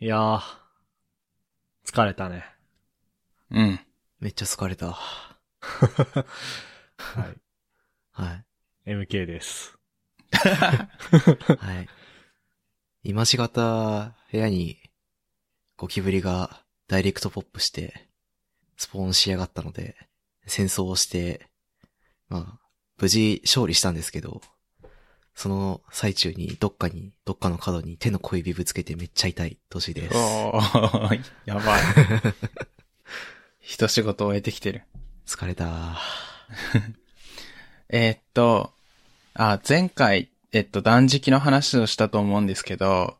いやー、疲れたね。うん。めっちゃ疲れた。はい。はい。MK です。はい。今しがた部屋にゴキブリがダイレクトポップしてスポーンしやがったので戦争をして、まあ、無事勝利したんですけど、その最中にどっかに、どっかの角に手の小指ぶつけてめっちゃ痛い年です。おー、やばい。一仕事終えてきてる。疲れた。えーっと、あ、前回、えっと、断食の話をしたと思うんですけど、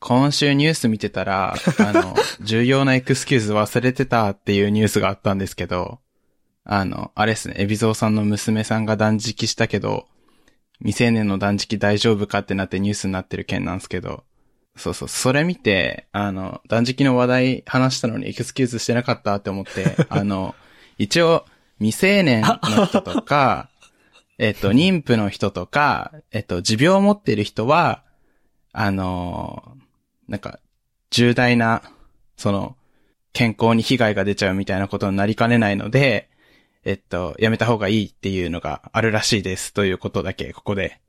今週ニュース見てたら、あの、重要なエクスキューズ忘れてたっていうニュースがあったんですけど、あの、あれですね、エビゾーさんの娘さんが断食したけど、未成年の断食大丈夫かってなってニュースになってる件なんですけど、そうそう、それ見て、あの、断食の話題話したのにエクスキューズしてなかったって思って、あの、一応、未成年の人とか、えっと、妊婦の人とか、えっと、持病を持っている人は、あのなんか、重大な、その、健康に被害が出ちゃうみたいなことになりかねないので、えっと、やめた方がいいっていうのがあるらしいです。ということだけ、ここで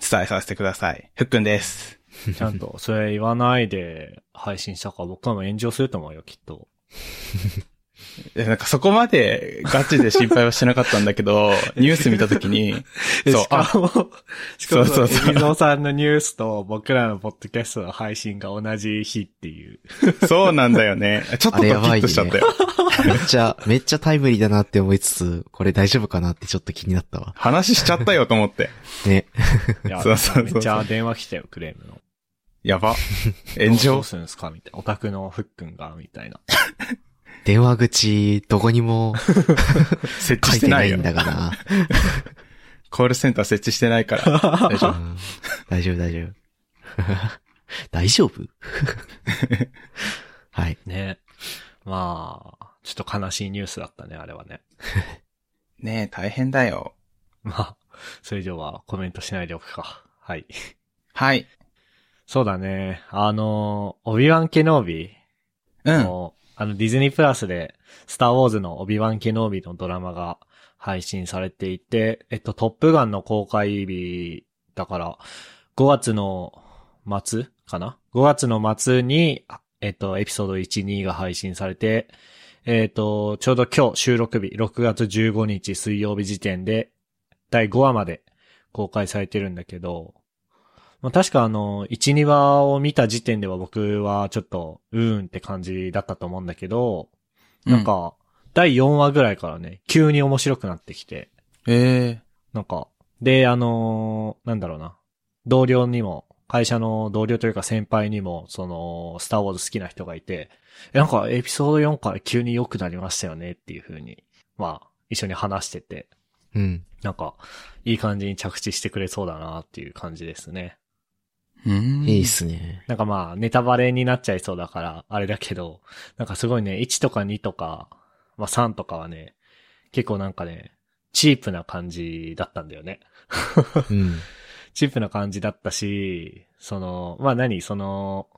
伝えさせてください。ふっくんです。ちゃんと、それ言わないで配信したか僕らも炎上すると思うよ、きっと。えなんかそこまでガチで心配はしてなかったんだけど、ニュース見たときに、そうし、かも、しかも、そうそうそうエビゾーさんのニュースと僕らのポッドキャストの配信が同じ日っていう。あ、そうなんだよね。ちょっとドキッとしちゃったよ。めっちゃ、めっちゃタイムリーだなって思いつつ、これ大丈夫かなってちょっと気になったわ。話しちゃったよと思って。ね。いや、そうそうそうそうめっちゃ電話来たよ、クレームの。やば。炎ど上うするんですか？みたいな。オタクのふっくんが、みたいな。電話口、どこにも 設置してないいん。だがな。コールセンター設置してないから。大丈夫。うん大丈夫、大丈夫。大丈夫？はい。ね。まあ、ちょっと悲しいニュースだったね、あれはね。ねえ、大変だよ。まあ、それ以上はコメントしないでおくか。はい。はい。そうだね。あの、オビワン・ケノービうん。の、あの、ディズニープラスで、スター・ウォーズのオビワン・ケノービのドラマが配信されていて、えっと、トップガンの公開日だから、5月の末かな ?5 月の末に、えっと、エピソード1、2が配信されて、えっと、ちょうど今日収録日、6月15日水曜日時点で、第5話まで公開されてるんだけど、まあ、確かあの、1、2話を見た時点では僕はちょっと、うーんって感じだったと思うんだけど、なんか、第4話ぐらいからね、急に面白くなってきて、うん、えなんか、で、あのーなんだろうな、同僚にも、会社の同僚というか先輩にも、その、スターウォーズ好きな人がいて、えなんかエピソード4から急に良くなりましたよねっていう風に、まあ、一緒に話してて、うん。なんか、いい感じに着地してくれそうだなっていう感じですね。ー。うん。いいっすね。なんかまあ、ネタバレになっちゃいそうだから、あれだけど、なんかすごいね、1とか2とか、まあ3とかはね、結構なんかね、チープな感じだったんだよね。うん。チープな感じだったし、その、まあ何その、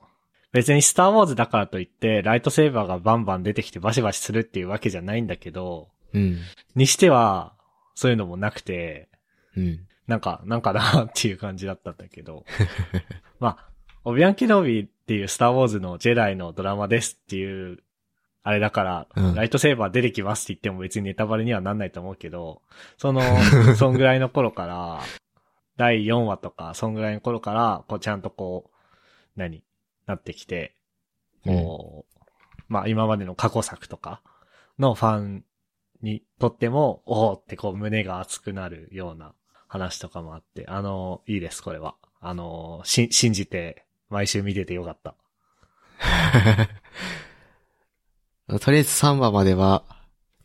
別にスターウォーズだからといって、ライトセーバーがバンバン出てきてバシバシするっていうわけじゃないんだけど、うん。にしては、そういうのもなくて、うん。なんか、なんかなっていう感じだったんだけど。まあ、オビアン・ケノビっていうスター・ウォーズのジェダイのドラマですっていう、あれだから、うん。ライトセーバー出てきますって言っても別にネタバレにはなんないと思うけど、その、そんぐらいの頃から、第4話とか、そんぐらいの頃から、こうちゃんとこう、何？なってきて、こう、まあ今までの過去作とかのファンにとっても、おーってこう胸が熱くなるような話とかもあって、あの、いいです、これは。あの、し、信じて、毎週見ててよかった。とりあえず3話までは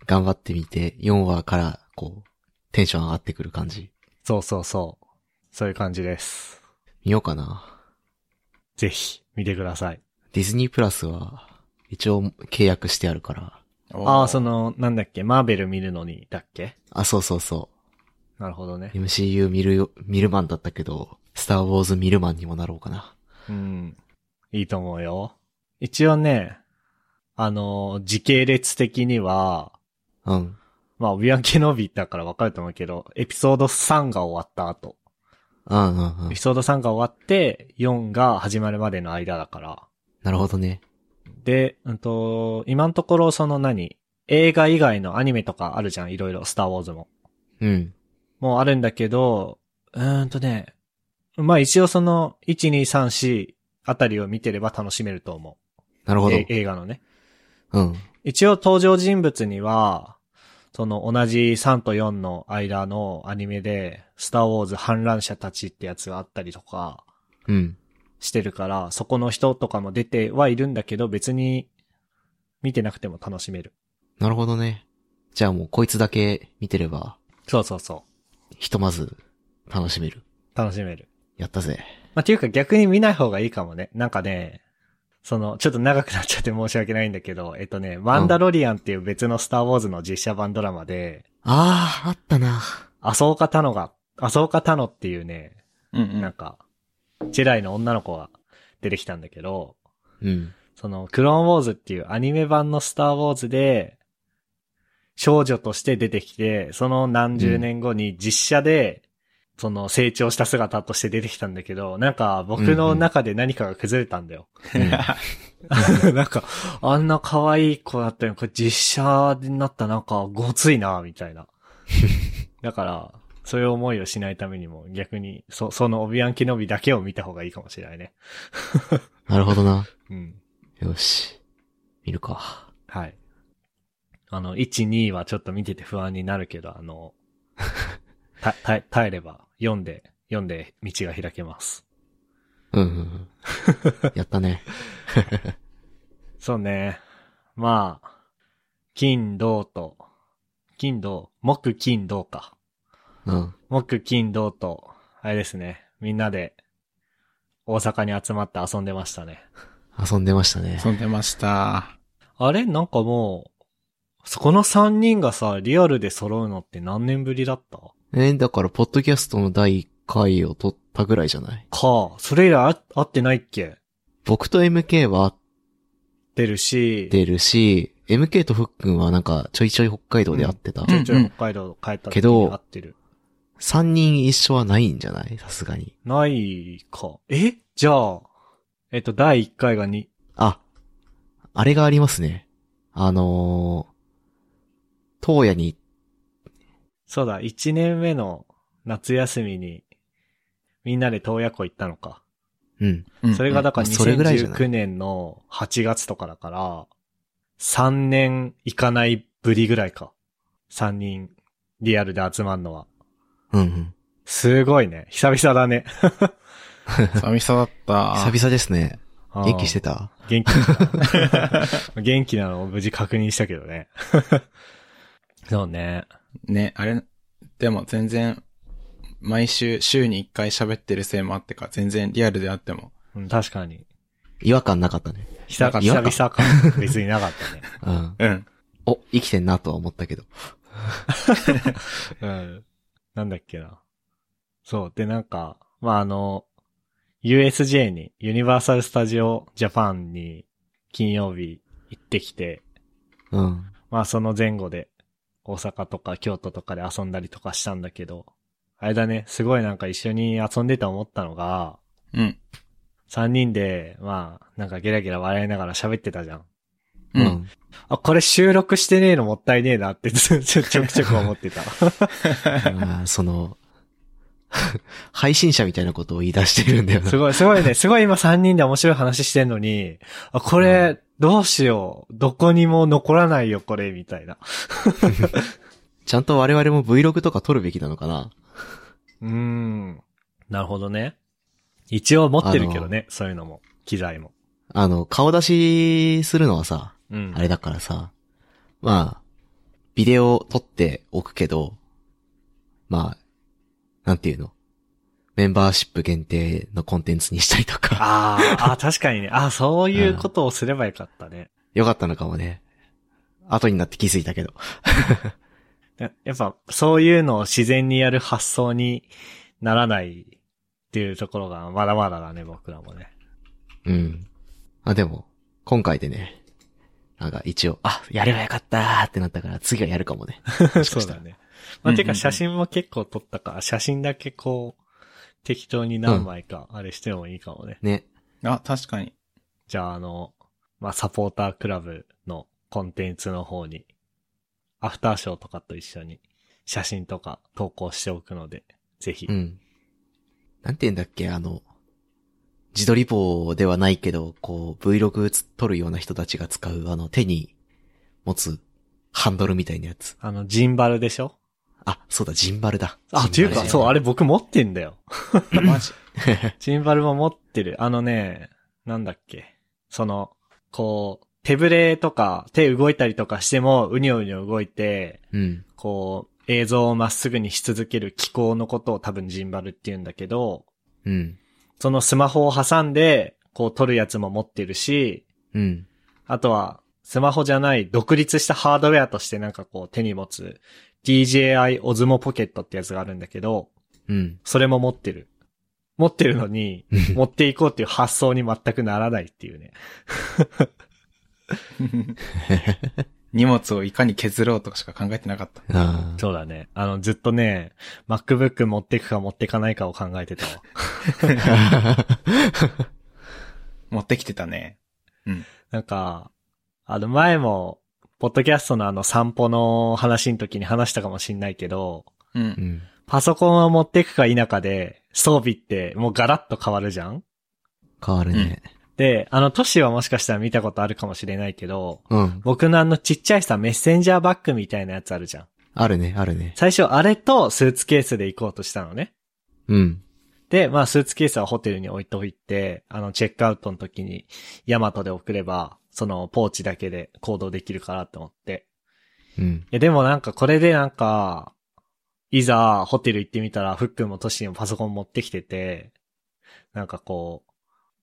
頑張ってみて、4話からこう、テンション上がってくる感じ。そうそうそう。そういう感じです。見ようかな。ぜひ、見てください。ディズニープラスは、一応契約してあるから。ああ、その、なんだっけ、マーベル見るのに、だっけ？あ、そうそうそなるほどねう。。MCU 見るよ、見るマンだったけど、スターウォーズ見るマンにもなろうかな。うん。いいと思うよ。一応ね、あの、時系列的には、うん。まあ、オビワンケノビーだからわかると思うけど、エピソード3が終わった後、うんうんうんエピ。ソード3が終わって、4が始まるまでの間だから。なるほどね。で、うんと、今のところその何？映画以外のアニメとかあるじゃん、いろいろ、スターウォーズも。うん。もうあるんだけど、うーんとね、まあ一応その、1、2、3、4あたりを見てれば楽しめると思う。なるほどえ。映画のね。うん。一応登場人物には、その同じ3と4の間のアニメで、スターウォーズ反乱者たちってやつがあったりとかうん。してるから、そこの人とかも出てはいるんだけど、別に見てなくても楽しめる。なるほどね。じゃあもうこいつだけ見てれば、そうそうそひとまず楽しめる。う。楽しめる。やったぜ。まあ、っていうか逆に見ない方がいいかもね。なんかね、その、ちょっと長くなっちゃって 申し訳ないんだけど、えっとね、マンダロリアンっていう別のスターウォーズの実写版ドラマで、ああ、あったな。アソーカタノが、アソーカタノっていうね、うんうん。なんか、ジェダイの女の子が出てきたんだけど、うん。その、クローンウォーズっていうアニメ版のスターウォーズで、少女として出てきて、その何十年後に実写で、その成長した姿として出てきたんだけど、なんか僕の中で何かが崩れたんだよ。なんか、あんな可愛い子だったのに、これ実写になったなんかごついな、みたいな。だから、そういう思いをしないためにも逆に、そ、そのオビアンキノビだけを見た方がいいかもしれないね。なるほどな。うん。よし。見るか。はい。あの、1、2はちょっと見てて不安になるけど、あの、た、た、耐えれば、読んで、読んで道が開けます。うんうんうん。やったね。そうね。まあ、金、銅と、金、銅、木、金、銅か。うん。木、金、銅と、あれですね。みんなで、大阪に集まって遊んでましたね。遊んでましたね。遊んでました。あれ？なんかもう、そこの3人がさ、リアルで揃うのって何年ぶりだった？えーだから、ポッドキャストの第1回を撮ったぐらいじゃない？か、それ以来あ会ってないっけ？僕と MK は出るし、てるし、MK とふっくんはなんかちょいちょい北海道で会ってた。うんちょいちょい北海道帰った時けどに会ってる。3人一緒はないんじゃない？さすがに。ないか。え？じゃあ、えっと、第1回がに、あ、あれがありますね。あのー、東野に、そうだ、1年目の夏休みに、みんなで洞爺湖行ったのか。うん。うんそれがだからまあそれぐらいじゃない2019年の8月とかだから、3年行かないぶりぐらいか。3人、リアルで集まんのは。うんうん。すごいね。久々だね。久々だった。久々ですね。元気してた？元気 元気なのを無事確認したけどね。そうね。ね、あれ、でも全然、毎週、週に1回喋ってるせいもあってか、全然リアルであっても。うん、確かに。違和感なかったね。久々違和感久々か。別になかったね。うん。うん。お、生きてんなとは思ったけど。うん。なんだっけな。そう。で、なんか、まあ、あの、USJ に、ユニバーサル・スタジオ・ジャパンに、金曜日行ってきて、うん。まあ、その前後で、大阪とか京都とかで遊んだりとかしたんだけど、あれだね、すごいなんか一緒に遊んでて思ったのが、うん。三人で、まあ、なんかゲラゲラ笑いながら喋ってたじゃん。う。うんん。あ、これ収録してねえのもったいねえなってちょちょちょくちょく思ってた。ま あ、その、配信者みたいなことを言い出してるんだよなす。ごい、すごいね。すごい今三人で面白い話してんのに、あ、これ、どうしよう。どこにも残らないよ、これ、みたいな。ちゃんと我々も Vlog とか撮るべきなのかなうーん。なるほどね。一応持ってるけどね、そういうのも。機材も。あの、顔出しするのはさ、うん。あれだからさ、まあ、ビデオ撮っておくけど、まあ、なんていうの？メンバーシップ限定のコンテンツにしたりとか、あーあ、確かにね。あそういうことをすればよかったね。よかったのかもね。後になって気づいたけど。ややっぱ、そういうのを自然にやる発想にならないっていうところがまだまだだね、僕らもね。うん。あ、でも、今回でね、なんか一応、あ、やればよかったーってなったから次はやるかもね。そうだね。まあ、てか写真も結構撮ったから、写真だけこう、適当に何枚かあれしてもいいかもね。ね。あ、確かに。じゃあ、あの、まあ、サポータークラブのコンテンツの方に、アフターショーとかと一緒に写真とか投稿しておくので、ぜひ。うん。なんて言うんだっけ、あの、自撮り棒ではないけど、こう、Vlog 撮るような人たちが使う、あの、手に持つハンドルみたいなやつ。あの、ジンバルでしょ？あ、そうだ、ジンバルだ。あ、っていうか、そう、あれ。れ僕持ってんだよ。マジ？ジンバルも持ってる。あのね、なんだっけ。その、こう、手ぶれとか、手動いたりとかしても、うにょうにょ動いて、うん。こう、映像をまっすぐにし続ける機構のことを多分ジンバルって言うんだけど、うん。そのスマホを挟んで、こう撮るやつも持ってるし、うん。あとは、スマホじゃない独立したハードウェアとしてなんかこう手に持つ DJI Osmo Pocket ってやつがあるんだけど、うん。それも持ってる。持ってるのに、持っていこうっていう発想に全くならないっていうね。荷物をいかに削ろうとかしか考えてなかった。あそうだね。あの、ずっとね、MacBook 持っていくか持っていかないかを考えてたわ。あ。持ってきてたね。なんか、あの前も、ポッドキャストのあの散歩の話の時に話したかもしんないけど、う。うんん。パソコンを持っていくか否かで、装備ってもうガラッと変わるじゃん？変わるね。で、あの、トシはもしかしたら見たことあるかもしれないけど、うん。僕のあのちっちゃいさ、メッセンジャーバッグみたいなやつあるじゃん。あるね、あるね。最初あれとスーツケースで行こうとしたのね。うん。で、まあ、スーツケースはホテルに置いておいて、あの、チェックアウトの時に、ヤマトで送れば、その、ポーチだけで行動できるからって思って。うん。いや、でもなんか、これでなんか、いざ、ホテル行ってみたら、フックンもトシもパソコン持ってきてて、なんかこう、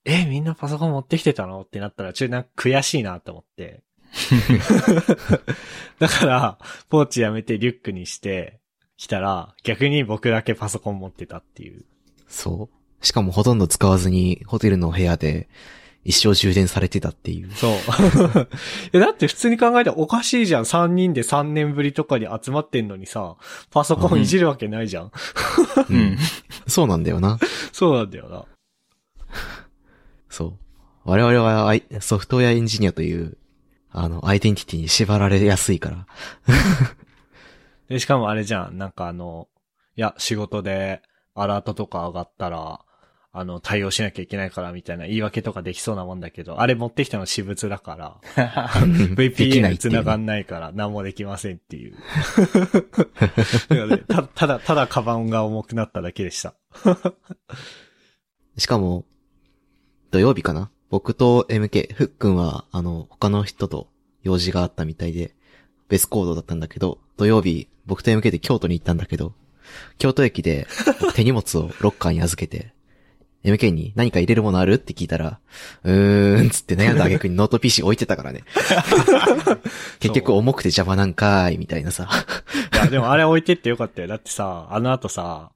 え、みんなパソコン持ってきてたのってなったら、ちょっとなんか悔しいなって思って。だから、ポーチやめてリュックにして、来たら、逆に僕だけパソコン持ってたっていう。そう。しかもほとんど使わずに、ホテルの部屋で、一生充電されてたっていう。そう。え、だって普通に考えたらおかしいじゃん。3人で3年ぶりとかに集まってんのにさ、パソコンいじるわけないじゃん。ううんん。そうなんだよな。そうなんだよな。そう。我々はソフトウェアエンジニアという、あの、アイデンティティに縛られやすいから。で、しかもあれじゃん。なんかあの、いや、仕事でアラートとか上がったら、あの、対応しなきゃいけないからみたいな言い訳とかできそうなもんだけど、あれ持ってきたの私物だから、VPN 繋がんないから何もできませんっていう。たただ、ただカバンが重くなっただけでした。しかも、土曜日かな？僕と MK、ふっくんは、あの、他の人と用事があったみたいで、別行動だったんだけど、土曜日、僕と MK で京都に行ったんだけど、京都駅で僕手荷物をロッカーに預けて、MK に何か入れるものある？って聞いたら、うーん、つって悩んだ挙句にノート PC 置いてたからね。結局重くて邪魔なんかーい、みたいなさ。いや、でもあれ置いてってよかったよ。だってさ、あの後さ、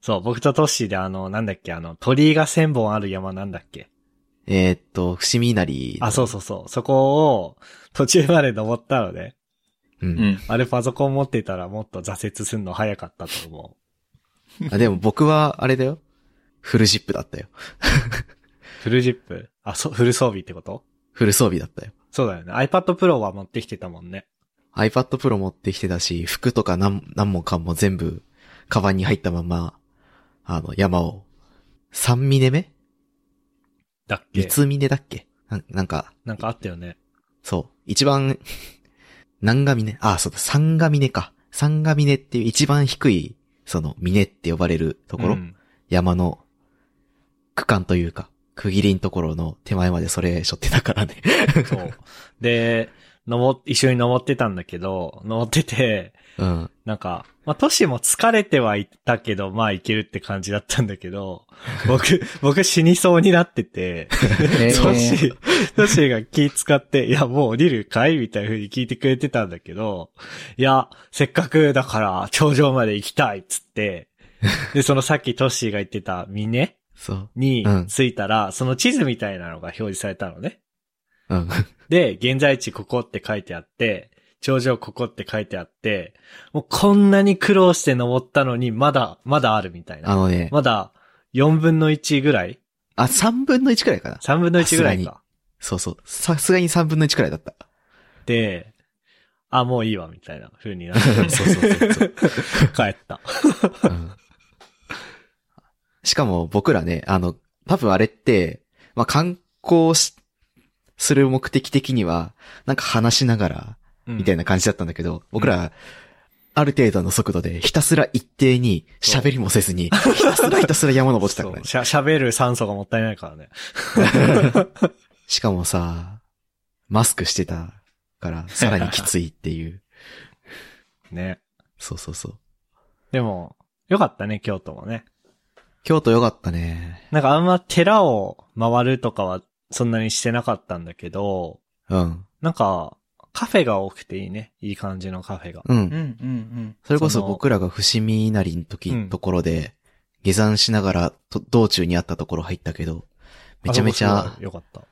そう、僕とトッシーであの、なんだっけ、あの、鳥居が千本ある山なんだっけ？えーっと、伏見稲荷。あ、そうそうそう。そこを、途中まで登ったのね。う。うんん。あれパソコン持ってたらもっと挫折すんの早かったと思あ、でも僕は、あれだよ。フルジップだったよ。う。フルジップ？あ、そ、フル装備ってこと？フル装備だったよ。そうだよね。iPad Pro は持ってきてたもんね。iPad Pro 持ってきてたし、服とか何、何もかも全部、カバンに入ったまま、あの、山を、3峰目？だっけ？三つ峰だっけ？なんなんか、なんかあったよね。そう。一番、何が峰？あ、そうだ、三が峰か。三が峰っていう一番低い、その、峰って呼ばれるところ、うん山の、区間というか、区切りのところの手前までそれ背負ってたからね。そう。で、登っ、一緒に登ってたんだけど、登ってて、うん。なんか、まあ、トシも疲れてはいたけど、まあ、いけるって感じだったんだけど、僕、僕死にそうになってて、えートシ、トシが気使って、いや、もう降りるかいみたいな風に聞いてくれてたんだけど、いや、せっかくだから、頂上まで行きたいっつって、で、そのさっきトッシーが言ってた峰そう。にうん着いたら、その地図みたいなのが表示されたのね。うん。で、現在地ここって書いてあって、頂上ここって書いてあって、もうこんなに苦労して登ったのに、まだ、まだあるみたいな。あのね、まだ、4分の1ぐらい？あ、3分の1くらいかな。?3 分の1ぐらいさか。そうそう。さすがに3分の1くらいだった。で、あ、もういいわ、みたいな風になって、そうそうそうそう。帰った。うんしかも僕らね、あの、多分あれって、まあ、観光し、する目的的には、なんか話しながら、みたいな。な感じだったんだけど、僕ら、ある程度の速度でひたすら一定に喋りもせずに、ひたすらひたすら山登ってたからね喋る酸素がもったいないからね。しかもさ、マスクしてたから、さらにきついっていう。ね。そうそうそう。でも、よかったね、京都もね。京都よかったね。なんかあんま寺を回るとかはそんなにしてなかったんだけど、うん。なんか、カフェが多くていいね。いい感じのカフェが。うんうん、。うん、それこそ僕らが伏見稲荷の時、うんところで、下山しながらと道中にあったところ入ったけど、めちゃめちゃあそこすごい、よかった。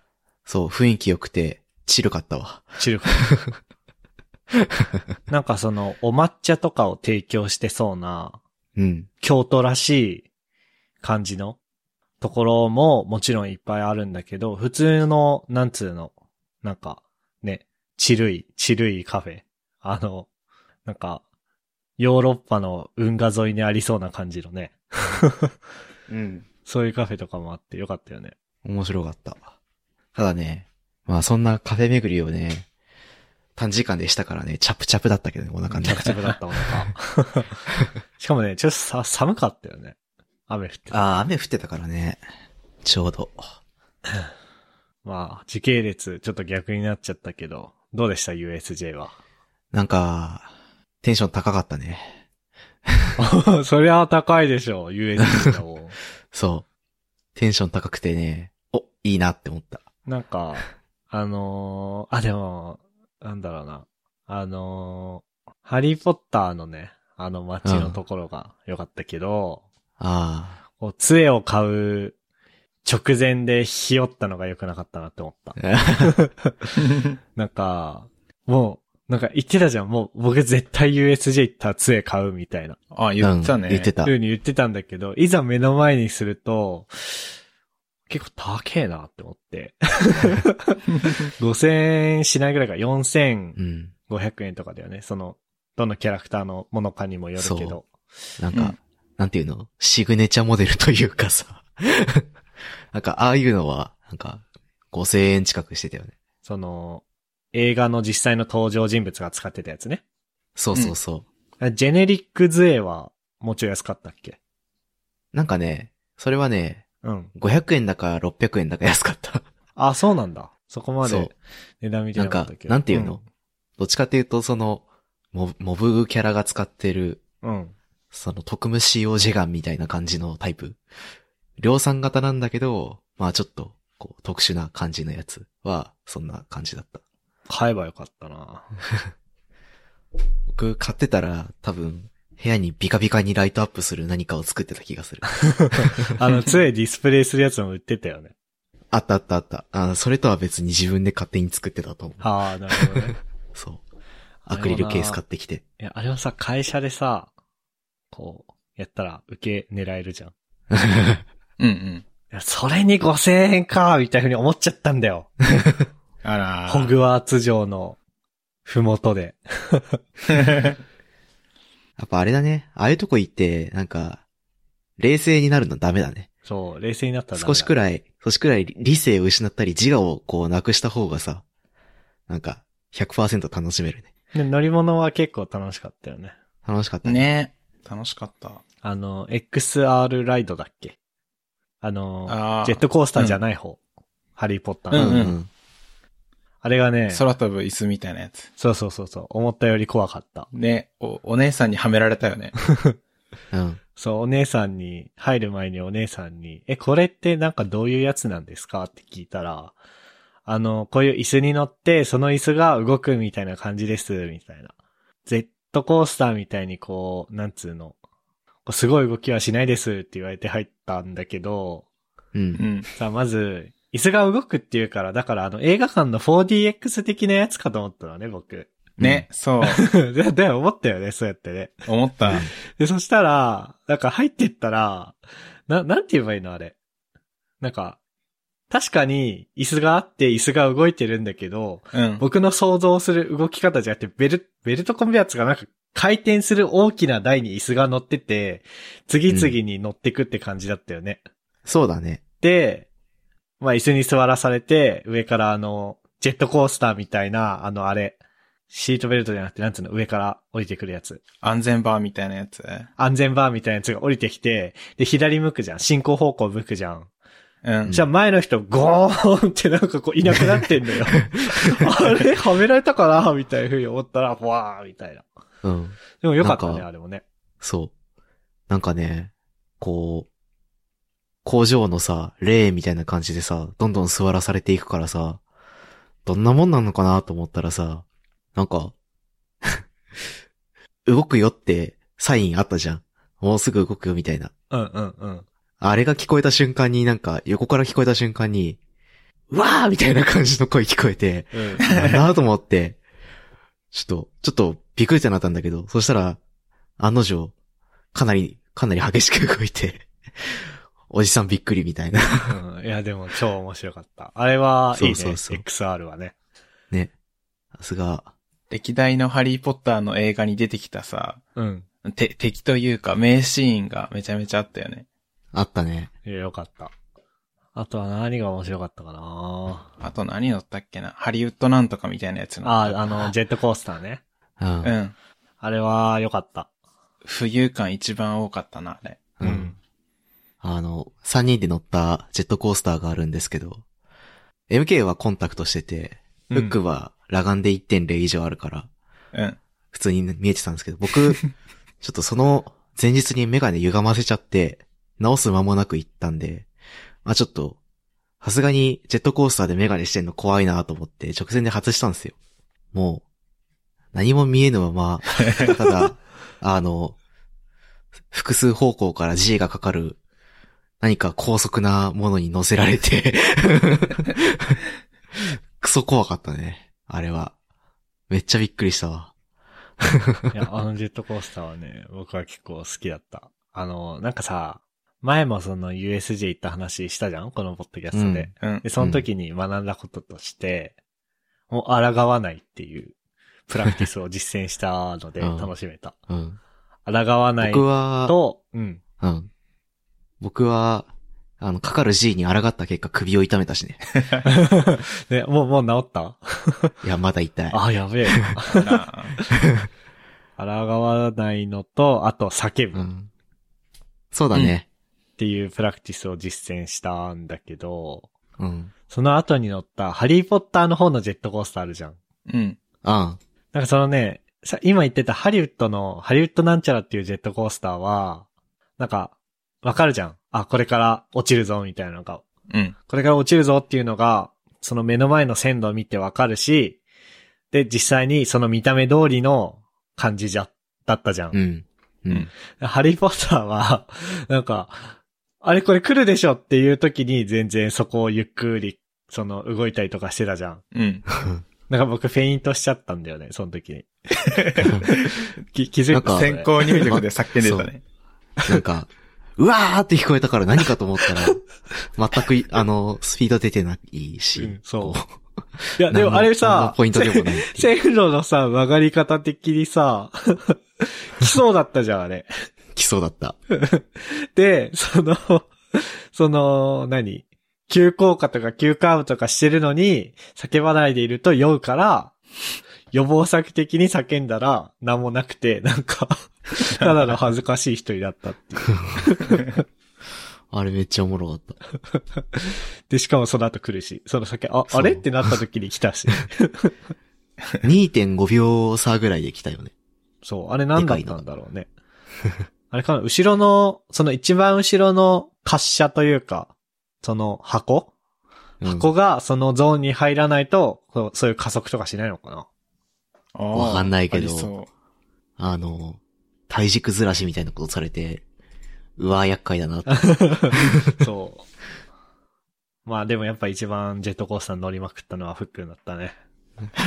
そう、雰囲気良くて、チルかったわ。チルカ。なんかその、お抹茶とかを提供してそうな、うん。京都らしい感じのところももちろんいっぱいあるんだけど、普通の、なんつうの、なんか、ね、チルい、チルいカフェ。あの、なんか、ヨーロッパの運河沿いにありそうな感じのね。うん。そういうカフェとかもあってよかったよね。面白かった。ただね、まあそんなカフェ巡りをね、短時間でしたからね、チャプチャプだったけどね、お腹ねめちゃ。くちゃだったお腹。しかもね、ちょっとさ、寒かったよね。雨降ってた。ああ、雨降ってたからね。ちょうど。まあ、時系列ちょっと逆になっちゃったけど、どうでした ?USJ は？なんか、テンション高かったね。そりゃ高いでしょ、USJ だもん。そう。テンション高くてね、お、いいなって思った。なんか、あのーあ、でも、なんだろうな。あのーハリーポッターのね、あの街のところが良かったけど、あこう杖を買う直前でひよったのが良くなかったなって思った。あ。なんか、もう、なんか言ってたじゃん。もう僕絶対 USJ 行ったら杖買うみたいな。あ、言ってたね。うん言ってたふ。うに言ってたんだけど、いざ目の前にすると、結構高えなって思って。5000円しないぐらいか、4500うん。円とかだよね。その、どのキャラクターのものかにもよるけど。なんか、うんなんていうの？シグネチャーモデルというかさ。なんか、ああいうのは、なんか、5000円近くしてたよね。その、映画の実際の登場人物が使ってたやつね。そうそうそう。あジェネリック杖はもうちょい安かったっけ？なんかね、それはね、うん。500円だか600円だか安かった。あ、そうなんだ。そこまで値段見てなかったけど。なんかなんていうの？どっちかっていうと、その、モブモブキャラが使ってる、うん。うん。その特務仕様ジェガンみたいな感じのタイプ。量産型なんだけど、まあちょっと、こう、特殊な感じのやつは、そんな感じだった。買えばよかったな。僕、買ってたら、多分、部屋にビカビカにライトアップする何かを作ってた気がする。あの、杖ディスプレイするやつも売ってたよね。あったあったあった。あそれとは別に自分で勝手に作ってたと思う。はあ、なるほどね。そう。アクリルケース買ってきて。いや、あれはさ、会社でさ、こう、やったら受け狙えるじゃん。い うんうん。や、それに5000円か、みたいな風に思っちゃったんだよ。あらー。ホグワーツ城の、ふもとで。やっぱあれだね。ああいうとこ行って、なんか、冷静になるのダメだね。そう、冷静になったらダメだ少しくらい、少しくらい理性を失ったり自我をこうなくした方がさ、なんか、100%楽しめるね。で乗り物は結構楽しかったよね。楽しかったね。ね楽しかった。あの、XR ライドだっけ？あの、あージェットコースターじゃない方。ハリーポッターの。うんうん。あれがね、空飛ぶ椅子みたいなやつ。そうそうそうそう、思ったより怖かった。ね、お、お姉さんにはめられたよね。うん。そう、お姉さんに、入る前にお姉さんに、え、これってなんかどういうやつなんですか？って聞いたら、あの、こういう椅子に乗って、その椅子が動くみたいな感じです、みたいな。トコースターみたいにこう、なんつうの、すごい動きはしないですって言われて入ったんだけど、う。うんん。さあ、まず、椅子が動くっていうから、だからあの映画館の 4DX 的なやつかと思ったのね、僕。ね、そう。で、で、思ったよね、そうやってね。思った。で、そしたら、なんか入ってったら、な、なんて言えばいいのあれ。なんか、確かに椅子があって椅子が動いてるんだけど、うん。僕の想像する動き方じゃなくて、ベル、ベルトコンベアツがなんか回転する大きな台に椅子が乗ってて、次々に乗ってくって感じだったよね。そうだね。で、まあ椅子に座らされて、上からあの、ジェットコースターみたいな、あのあれ、シートベルトじゃなくて、なんつうの、上から降りてくるやつ。安全バーみたいなやつ。安全バーみたいなやつが降りてきて、で、左向くじゃん。進行方向向くじゃん。うん。じゃあ前の人、ゴーンってなんかこういなくなってんだよ。あれはめられたかなみたいな風に思ったら、ふわーみたいな。うん。でもよかったね、あれもね。そう。なんかね、こう、工場のさ、霊みたいな感じでさ、どんどん座らされていくからさ、どんなもんなのかなと思ったらさ、なんか、動くよってサインあったじゃん。もうすぐ動くよみたいな。うんうんうん。あれが聞こえた瞬間になんか、横から聞こえた瞬間に、うわーみたいな感じの声聞こえて、うん。なんだと思って、ちょっと、ちょっとびっくりってなったんだけど、そしたら、案の定、かなり、かなり激しく動いて、おじさんびっくりみたいな。うんいや、でも超面白かった。あれは、いいね。そうそうそう XR はね。ね。さすが、歴代のハリーポッターの映画に出てきたさ、うん。て、敵というか名シーンがめちゃめちゃあったよね。あったね。いや、よかった。あとは何が面白かったかなあと何乗ったっけなハリウッドなんとかみたいなやつああ、あの、ジェットコースターね。うん。ううん。ん。あれは良かった。浮遊感一番多かったな、あれ。うん。あの、3人で乗ったジェットコースターがあるんですけど、MK はコンタクトしてて、フックは裸眼で1.0以上あるから、うん。普通に見えてたんですけど、僕、ちょっとその前日にメガネ歪ませちゃって、直す間もなく行ったんで、まあちょっと、さすがにジェットコースターでメガネしてんの怖いなと思って直前で外したんですよ。もう、何も見えぬまま、ただ、あの、複数方向から G がかかる、何か高速なものに乗せられて、クソ怖かったね。あれは。めっちゃびっくりしたわ。いや、あのジェットコースターはね、僕は結構好きだった。あの、なんかさ、前もその USJ 行った話したじゃん？このポッドキャストで。うんで、。その時に学んだこととして、もう抗わないっていうプラクティスを実践したのでうん楽しめた。うん。抗わない僕は、と、うん。うん。僕は、あの、かかる G に抗った結果首を痛めたしね。ね、もう、もう治った？いや、まだ痛い。あ、やべえ。抗わないのと、あと叫ぶっうん。そうだね。ていうプラクティスを実践したんだけど、うん。その後に乗ったハリーポッターの方のジェットコースターあるじゃん。うん。あなんかそのね、さ、今言ってたハリウッドの、ハリウッドなんちゃらっていうジェットコースターは、なんか、わかるじゃん。あ、これから落ちるぞ、みたいなのが。うん。これから落ちるぞっていうのが、その目の前の線路を見てわかるし、で、実際にその見た目通りの感じじゃ、だったじゃん。うん。うん。ハリーポッターは、なんか、あれこれ来るでしょっていう時に全然そこをゆっくり、その動いたりとかしてたじゃん。うん。なんか僕フェイントしちゃったんだよね、その時に。き気づいた先行入力で叫んでたね。なんか、うわーって聞こえたから何かと思ったら、全くい、あの、スピード出てないし。うんそうこいや、でもあれさ、ポイントでもない線路のさ、曲がり方的にさ、来そうだったじゃん、あれ。来そうだった。で、その、その、何？急降下とか急カーブとかしてるのに、叫ばないでいると酔うから、予防策的に叫んだら何もなくて、なんか、ただの恥ずかしい一人だったっていう。あれめっちゃおもろかった。で、しかもその後来るし、その酒、あ、あれ？ってなった時に来たし。2.5秒差ぐらいで来たよね。そう、あれ何だったんだろうね。あれかな、後ろの、その一番後ろの滑車というか、その箱？うん箱がそのゾーンに入らないと、こうそういう加速とかしないのかな？わかんないけどああの、体軸ずらしみたいなことされて、うわー厄介だなって。そう。まあでもやっぱ一番ジェットコースター乗りまくったのはフックンだったね。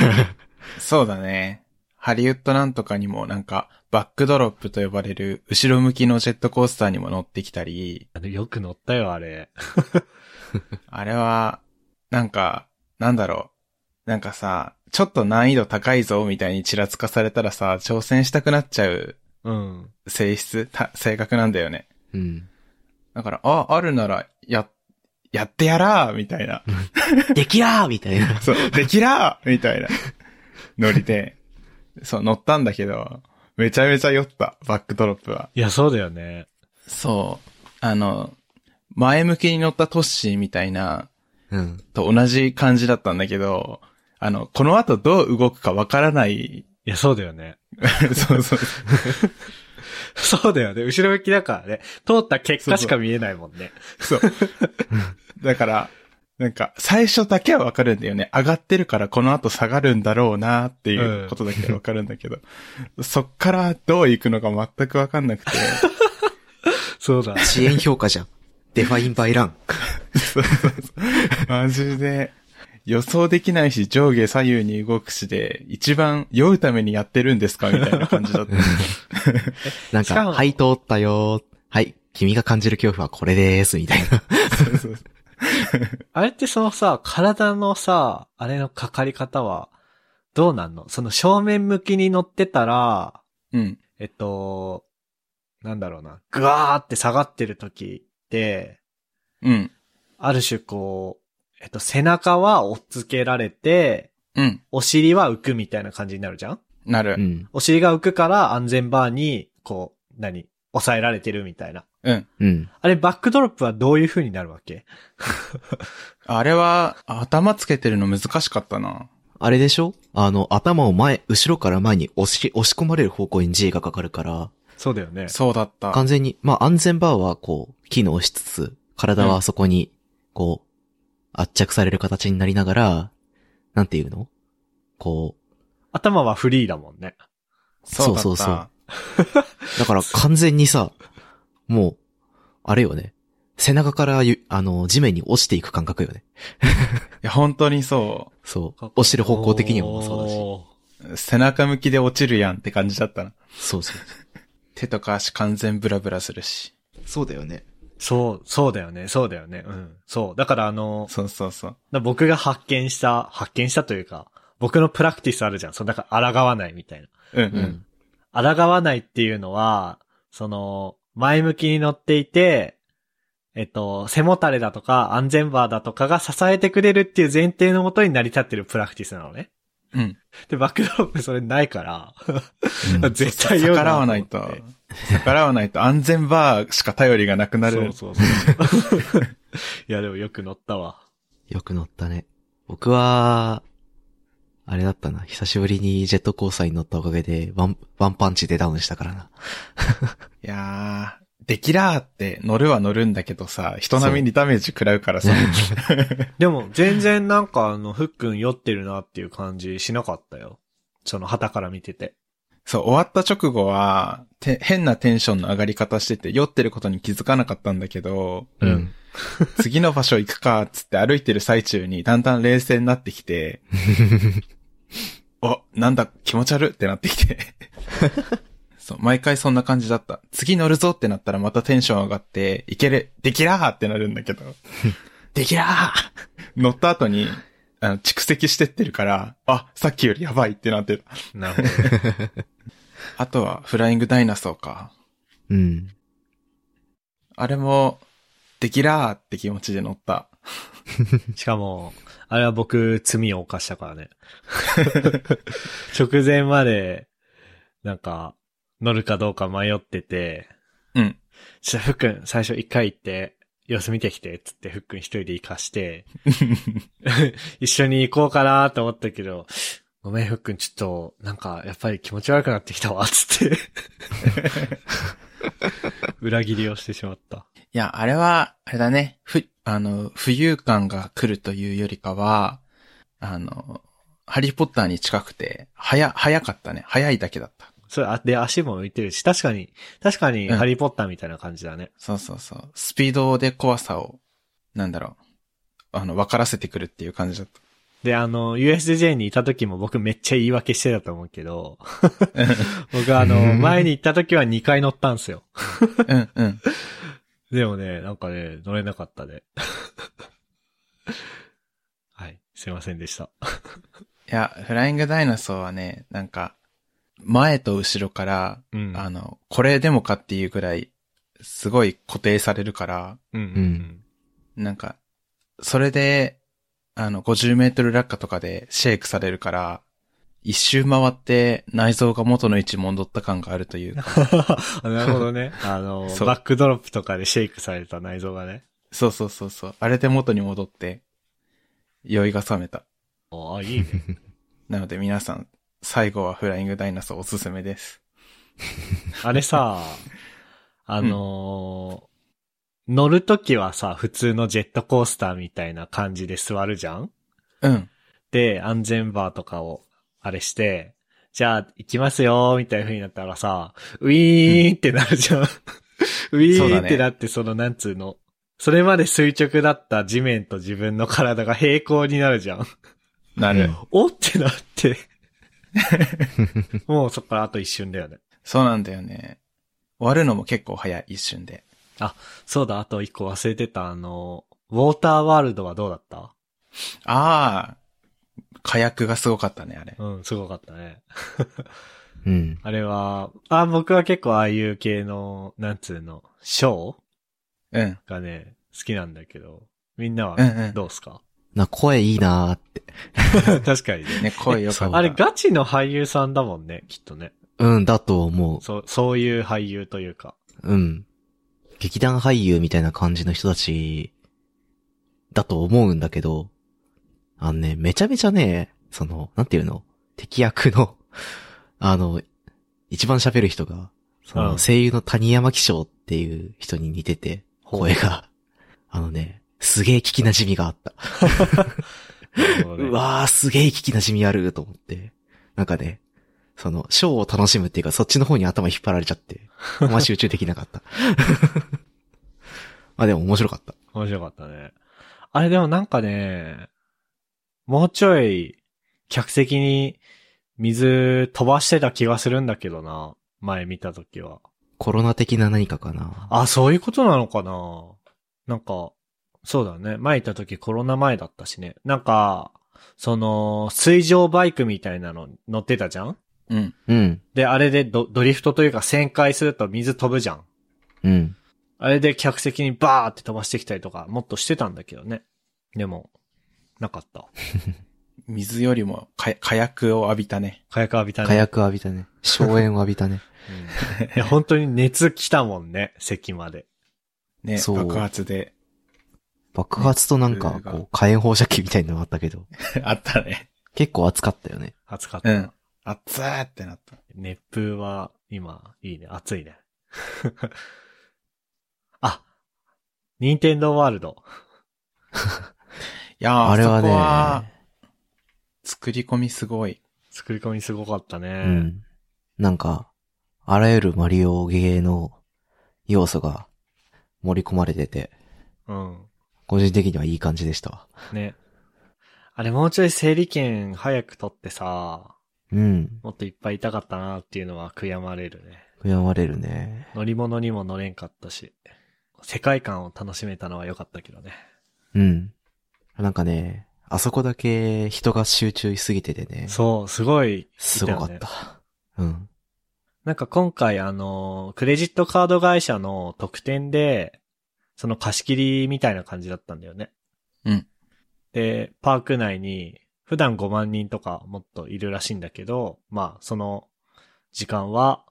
そうだね。ハリウッドなんとかにもなんか、バックドロップと呼ばれる後ろ向きのジェットコースターにも乗ってきたり、あのよく乗ったよ、あれ。あれは、なんか、なんだろう。なんかさ、ちょっと難易度高いぞみたいにちらつかされたらさ、挑戦したくなっちゃううん。性質、た性格なんだよね。うん。だから、あ、あるなら、や、やってやらーみたいな。できらーみたいな。そう、できらーみたいな。ノリで、そう、乗ったんだけど、めちゃめちゃ酔った、バックドロップは。いや、そうだよね。そう。あの、前向きに乗ったトッシーみたいな、うん。と同じ感じだったんだけど、あの、この後どう動くかわからない。いや、そうだよね。そうそう。そうだよね。後ろ向きだからね。通った結果しか見えないもんね。そう。だから、なんか、最初だけはわかるんだよね。上がってるからこの後下がるんだろうなっていうことだけはわかるんだけど、そっからどう行くのか全くわかんなくて、そうだ。遅延評価じゃん。デファインバイラン。そうそうそうマジで、予想できないし上下左右に動くしで、一番酔うためにやってるんですかみたいな感じだった。なんか、はい、通ったよー。はい、君が感じる恐怖はこれでーす、みたいな。そうそうそう あれってそのさ、体のさ、あれのかかり方は、どうなんの？その正面向きに乗ってたら、うん。えっと、なんだろうな、ぐわーって下がってる時って、うん。ある種こう、えっと、背中は追っつけられて、うん。お尻は浮くみたいな感じになるじゃん？なる。うん。お尻が浮くから安全バーに、こう、何？抑えられてるみたいな。うん。うん。あれ、バックドロップはどういう風になるわけ？あれは、頭つけてるの難しかったな。あれでしょ？あの、頭を前、後ろから前に押し、押し込まれる方向に G がかかるから、そうだよね。そうだった。完全に、まあ安全バーはこう、機能しつつ、体はそこに、こう、圧着される形になりながら、なんていうの？こ頭はフリーだもんね。そうだった。そうそう、だから完全にさ、もう、あれよね。背中からゆ、あの、地面に落ちていく感覚よね。いや、本当にそそう。落ちてる方向的にもそうだし。背中向きで落ちるやんって感じだったな。そうそう。手とか足完全ブラブラするし。そうだよね。そう、そうだよね、そうだよね。うん。そう。だからあの、そうそうそう。だ僕が発見した、発見したというか、僕のプラクティスあるじゃん。そう、だから抗わないみたいな。うんう。うんん。抗わないっていうのは、その、前向きに乗っていて、えっと、背もたれだとか安全バーだとかが支えてくれるっていう前提のもとに成り立ってるプラクティスなのね。うん。で、バックドロップそれないから、うん 絶対逆らわないと、逆らわないと安全バーしか頼りがなくなる。そうそうそう。いや、でもよく乗ったわ。よく乗ったね。僕は、あれだったな。久しぶりにジェットコースターに乗ったおかげで、ワン、ワンパンチでダウンしたからな。いやー、できらーって乗るは乗るんだけどさ、人並みにダメージ食らうからさ。でも、全然なんかあの、ふっくん酔ってるなっていう感じしなかったよ。その、旗から見てて。そう、終わった直後は、て変なテンションの上がり方してて、酔ってることに気づかなかったんだけど、うん。次の場所行くか、つって歩いてる最中にだんだん冷静になってきて、お、なんだ、気持ち悪ってなってきて。そう、毎回そんな感じだった。次乗るぞってなったらまたテンション上がって、いける、できらーってなるんだけど、できらー乗った後に、あの、蓄積してってるから、あ、さっきよりやばいってなってた。なるほど。あとは、フライングダイナソーか。うん。あれも、できらーって気持ちで乗った。しかも、あれは僕、罪を犯したからね。直前まで、なんか、乗るかどうか迷ってて、うん。じゃあ、ふっくん、最初一回行って、様子見てきて、つってふっくん一人で行かして、一緒に行こうかなと思ったけど、ごめん、ふっくん、ちょっと、なんか、やっぱり気持ち悪くなってきたわ、つって。裏切りをしてしまった。いや、あれは、あれだね。ふ、あの、浮遊感が来るというよりかは、あの、ハリーポッターに近くて、早、早かったね。早いだけだった。それ、あ、で、足も浮いてるし、確かに、確かに、うんハリーポッターみたいな感じだね。そうそうそう。スピードで怖さを、なんだろう。あの、分からせてくるっていう感じだっで、あの、USJ にいた時も僕めっちゃ言い訳してたと思うけど、僕あの、前に行った時は2回乗ったんすよ。た。うん、うん。でもね、なんかね、乗れなかったで。はい、すいませんでした。いや、フライングダイナソーはね、なんか、前と後ろから、うん。あの、これでもかっていうぐらい、すごい固定されるから、うんうんなんか、それで、あの、50メートル落下とかでシェイクされるから、一周回って内臓が元の位置に戻った感があるというか、あ なるほどね。あの、バックドロップとかでシェイクされた内臓がね。そうそうそうそう、あれで元に戻って、酔いが覚めた。あ、いいね。なので皆さん、最後はフライングダイナソーおすすめです。あれさ、あのー乗るときはさ、普通のジェットコースターみたいな感じで座るじゃん？うん。で、安全バーとかを、あれして、じゃあ、行きますよ、みたいな風になったらさ、ウィーンってなるじゃん。ウィーンってなって、その、なんつうの。それまで垂直だった地面と自分の体が平行になるじゃん。なる。うんおってなって。もうそっからあと一瞬だよね。そうなんだよね。終わるのも結構早い、一瞬で。そうだ、あと一個忘れてた、あの、ウォーターワールドはどうだった？ああ、火薬がすごかったね、あれ。うん、すごかったね。うん。あれは、あ、僕は結構ああいう系の、なんつうの、ショー？うん。がね、好きなんだけど、みんなはうんうんどうすか、な、声いいなーって。確かにね。ね、声よかった。あれガチの俳優さんだもんね、きっとね。うん、だと思そう、そういう俳優というか。う。うん。劇団俳優みたいな感じの人たち、だと思うんだけど、あのね、めちゃめちゃね、その、なんていうの？敵役の、あの、一番喋る人が、そうんの、声優の谷山紀章っていう人に似てて、声が、あのね、すげえ聞き馴染みがあった。うわー、すげえ聞き馴染みあると思って。なんかね、その、ショーを楽しむっていうか、そっちの方に頭引っ張られちゃって、あんま集中できなかった。まあでも面白かった。面白かったね。あれでもなんかね、もうちょい、客席に水飛ばしてた気がするんだけどな。前見た時は。コロナ的な何かかな。あ、そういうことなのかななんか、そうだね。前行った時コロナ前だったしね。なんか、その、水上バイクみたいなの乗ってたじゃん？うん。うん、で、あれでドドリフトというか旋回すると水飛ぶじゃん。うん。あれで客席にバーって飛ばしてきたりとか、もっとしてたんだけどね。でも、なかった。水よりもか火薬を浴びたね。火薬浴びたね。火薬浴びたね。硝煙を浴びたね。うん。いや、本当に熱来たもんね、席まで。ね、そう爆発で。爆発となんか、こう、火炎放射器みたいなのがあったけど、あったね。結構熱かったよね。暑かった。うん。熱ーってなった。熱風は、今、いいね。暑いね。あ、ニンテンドーワールド。いやー、あれはそこはね、作り込みすごい。作り込みすごかったね。うん。なんか、あらゆるマリオゲーの要素が盛り込まれてて、うん。個人的にはいい感じでしたわ。ね。あれもうちょい整理券早く取ってさ、うん。もっといっぱいいたかったなっていうのは悔やまれるね。悔やまれるね。乗り物にも乗れんかったし、世界観を楽しめたのは良かったけどね。うん。なんかね、あそこだけ人が集中しすぎててね。そう、すごい、すごかった。うん。なんか今回あの、クレジットカード会社の特典で、その貸し切りみたいな感じだったんだよね。うん。で、パーク内に、普段5万人とかもっといるらしいんだけど、まあ、その時間は、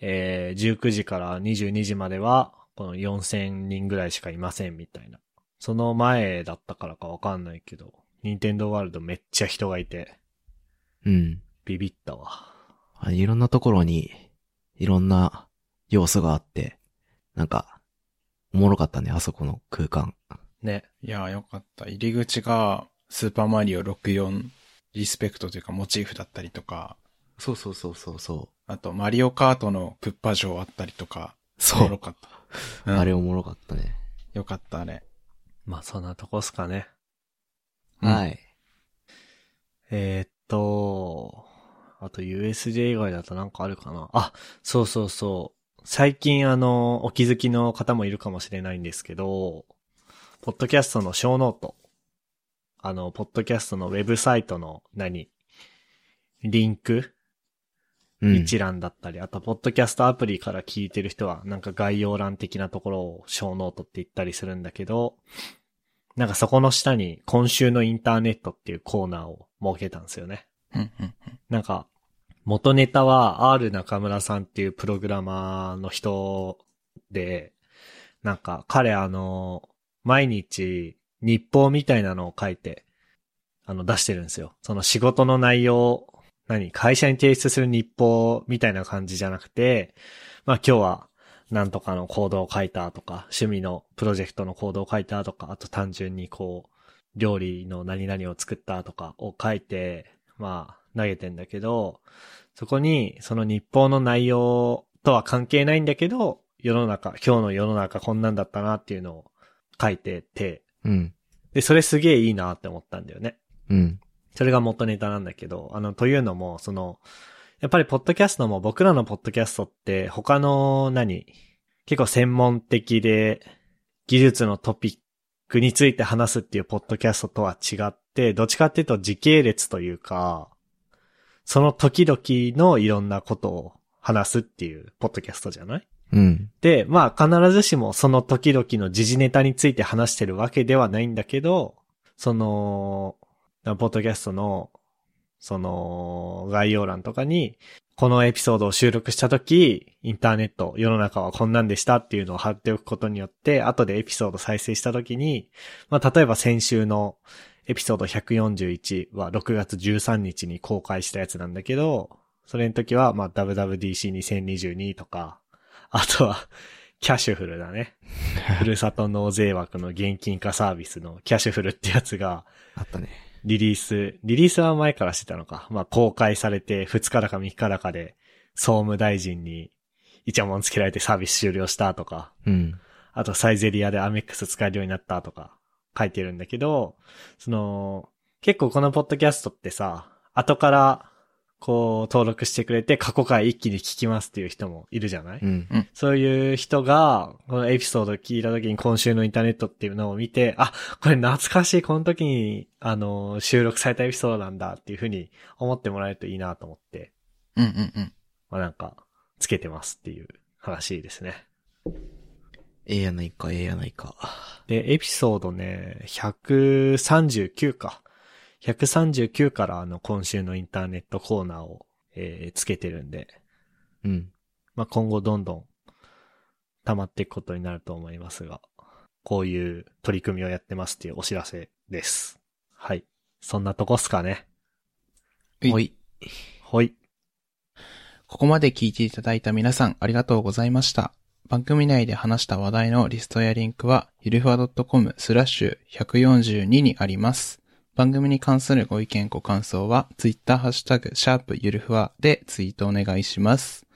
えー、19時から22時までは、この4000人ぐらいしかいませんみたいな。その前だったからかわかんないけど、ニンテンドーワールドめっちゃ人がいて、うん。ビビったわ。あいろんなところに、いろんな要素があって、なんか、おもろかったね、あそこの空間。ね。いやー、よかった。入り口が、スーパーマリオ64リスペクトというかモチーフだったりとか、そうそうそうそうそあと、マリオカートのプッパ城あったりとか、う。そうおもろ。かった。うんあれおもろかったね。よかった、あれ。まあそんなとこっすかね。うんはい。えーっと、あと USJ 以外だとなんかあるかなあ、そうそうそう。最近あの、お気づきの方もいるかもしれないんですけど、ポッドキャストのショーノート。あの、ポッドキャストのウェブサイトの何？リンクうん。一覧だったり、あと、ポッドキャストアプリから聞いてる人は、なんか概要欄的なところをショーノートって言ったりするんだけど、なんかそこの下に今週のインターネットっていうコーナーを設けたんですよね。うんうんなんか、元ネタは R 中村さんっていうプログラマーの人で、なんか彼あの、毎日日報みたいなのを書いて、あの出してるんですよ。その仕事の内容、何？会社に提出する日報みたいな感じじゃなくて、まあ今日はなんとかのコードを書いたとか、趣味のプロジェクトのコードを書いたとか、あと単純にこう、料理の何々を作ったとかを書いて、まあ投げてんだけど、そこにその日報の内容とは関係ないんだけど、世の中、今日の世の中こんなんだったなっていうのを書いてて、うん。で、それすげえいいなって思ったんだよね。うん。それが元ネタなんだけど、あの、というのも、その、やっぱりポッドキャストも僕らのポッドキャストって他の何結構専門的で技術のトピックについて話すっていうポッドキャストとは違って、どっちかっていうと時系列というか、その時々のいろんなことを話すっていうポッドキャストじゃない？うん。で、まあ必ずしもその時々の時事ネタについて話してるわけではないんだけど、その、ポッドキャストの、その、概要欄とかに、このエピソードを収録した時、インターネット、世の中はこんなんでしたっていうのを貼っておくことによって、後でエピソード再生した時に、まあ例えば先週のエピソード141は6月13日に公開したやつなんだけど、それの時は、まあ WWDC2022 とか、あとは、キャッシュフルだね。ふるさと納税枠の現金化サービスのキャッシュフルってやつが、あったね。リリース、リリースは前からしてたのか。まあ、公開されて2日だか3日だかで、総務大臣にイチャモンつけられてサービス終了したとか、うん。あとサイゼリアでアメックス使えるようになったとか書いてるんだけど、その、結構このポッドキャストってさ、後からこう登録してくれて過去回一気に聞きますっていう人もいるじゃない、うん。そういう人が、このエピソードを聞いた時に今週のインターネットっていうのを見て、あ、これ懐かしい、この時に、あの、収録されたエピソードなんだっていうふうに思ってもらえるといいなと思って、うんうんうん。まあなんか、つけてますっていう話ですね。ええやないか、ええやないか。で、エピソードね、139か。139からあの、今週のインターネットコーナーを、えーつけてるんで、うん。まあ、今後どんどん溜まっていくことになると思いますが、こういう取り組みをやってますっていうお知らせです。はい。そんなとこっすかね。はいほい。ほい。ここまで聞いていただいた皆さんありがとうございました。番組内で話した話題のリストやリンクは、ゆるふわ .com スラッシュ142にあります。番組に関するご意見ご感想は、ツイッターハッシュタグ、シャープゆるふわでツイートお願いします。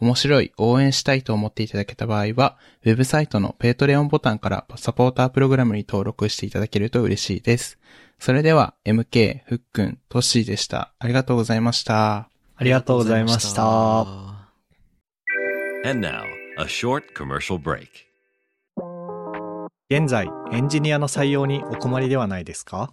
面白い、応援したいと思っていただけた場合は、ウェブサイトの Patreon ボタンからサポータープログラムに登録していただけると嬉しいです。それでは、MK、ふっくん、トッシーでした。ありがとうございました。ありがとうございました。And now, a short commercial break. 現在、エンジニアの採用にお困りではないですか？